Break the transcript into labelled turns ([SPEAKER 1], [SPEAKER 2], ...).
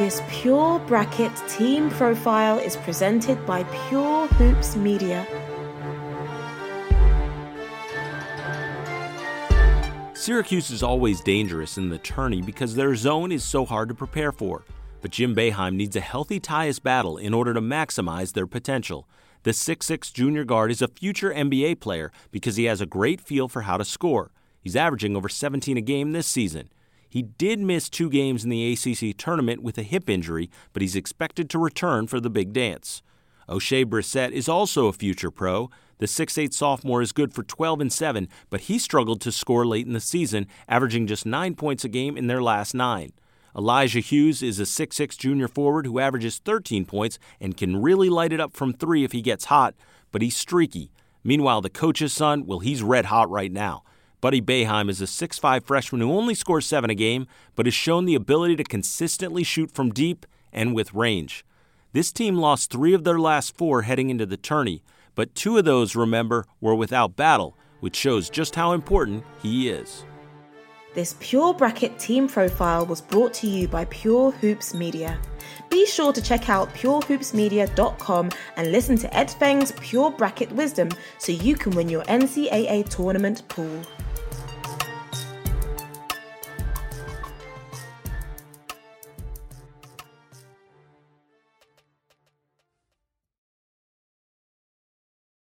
[SPEAKER 1] This Pure Bracket team profile is presented by Pure Hoops Media.
[SPEAKER 2] Syracuse is always dangerous in the tourney because their zone is so hard to prepare for. But Jim Boeheim needs a healthy Tyus Battle in order to maximize their potential. The 6'6 junior guard is a future NBA player because he has a great feel for how to score. He's averaging over 17 a game this season. He did miss two games in the ACC tournament with a hip injury, but he's expected to return for the big dance. Oshae Brissett is also a future pro. The 6'8 sophomore is good for 12 and 7, but he struggled to score late in the season, averaging just 9 points a game in their last 9. Elijah Hughes is a 6'6 junior forward who averages 13 points and can really light it up from 3 if he gets hot, but he's streaky. Meanwhile, the coach's son, well, he's red hot right now. Buddy Boeheim is a 6'5 freshman who only scores 7 a game, but has shown the ability to consistently shoot from deep and with range. This team lost three of their last four heading into the tourney, but two of those, remember, were without Battle, which shows just how important he is.
[SPEAKER 1] This Pure Bracket team profile was brought to you by Pure Hoops Media. Be sure to check out purehoopsmedia.com and listen to Ed Feng's Pure Bracket Wisdom so you can win your NCAA tournament pool.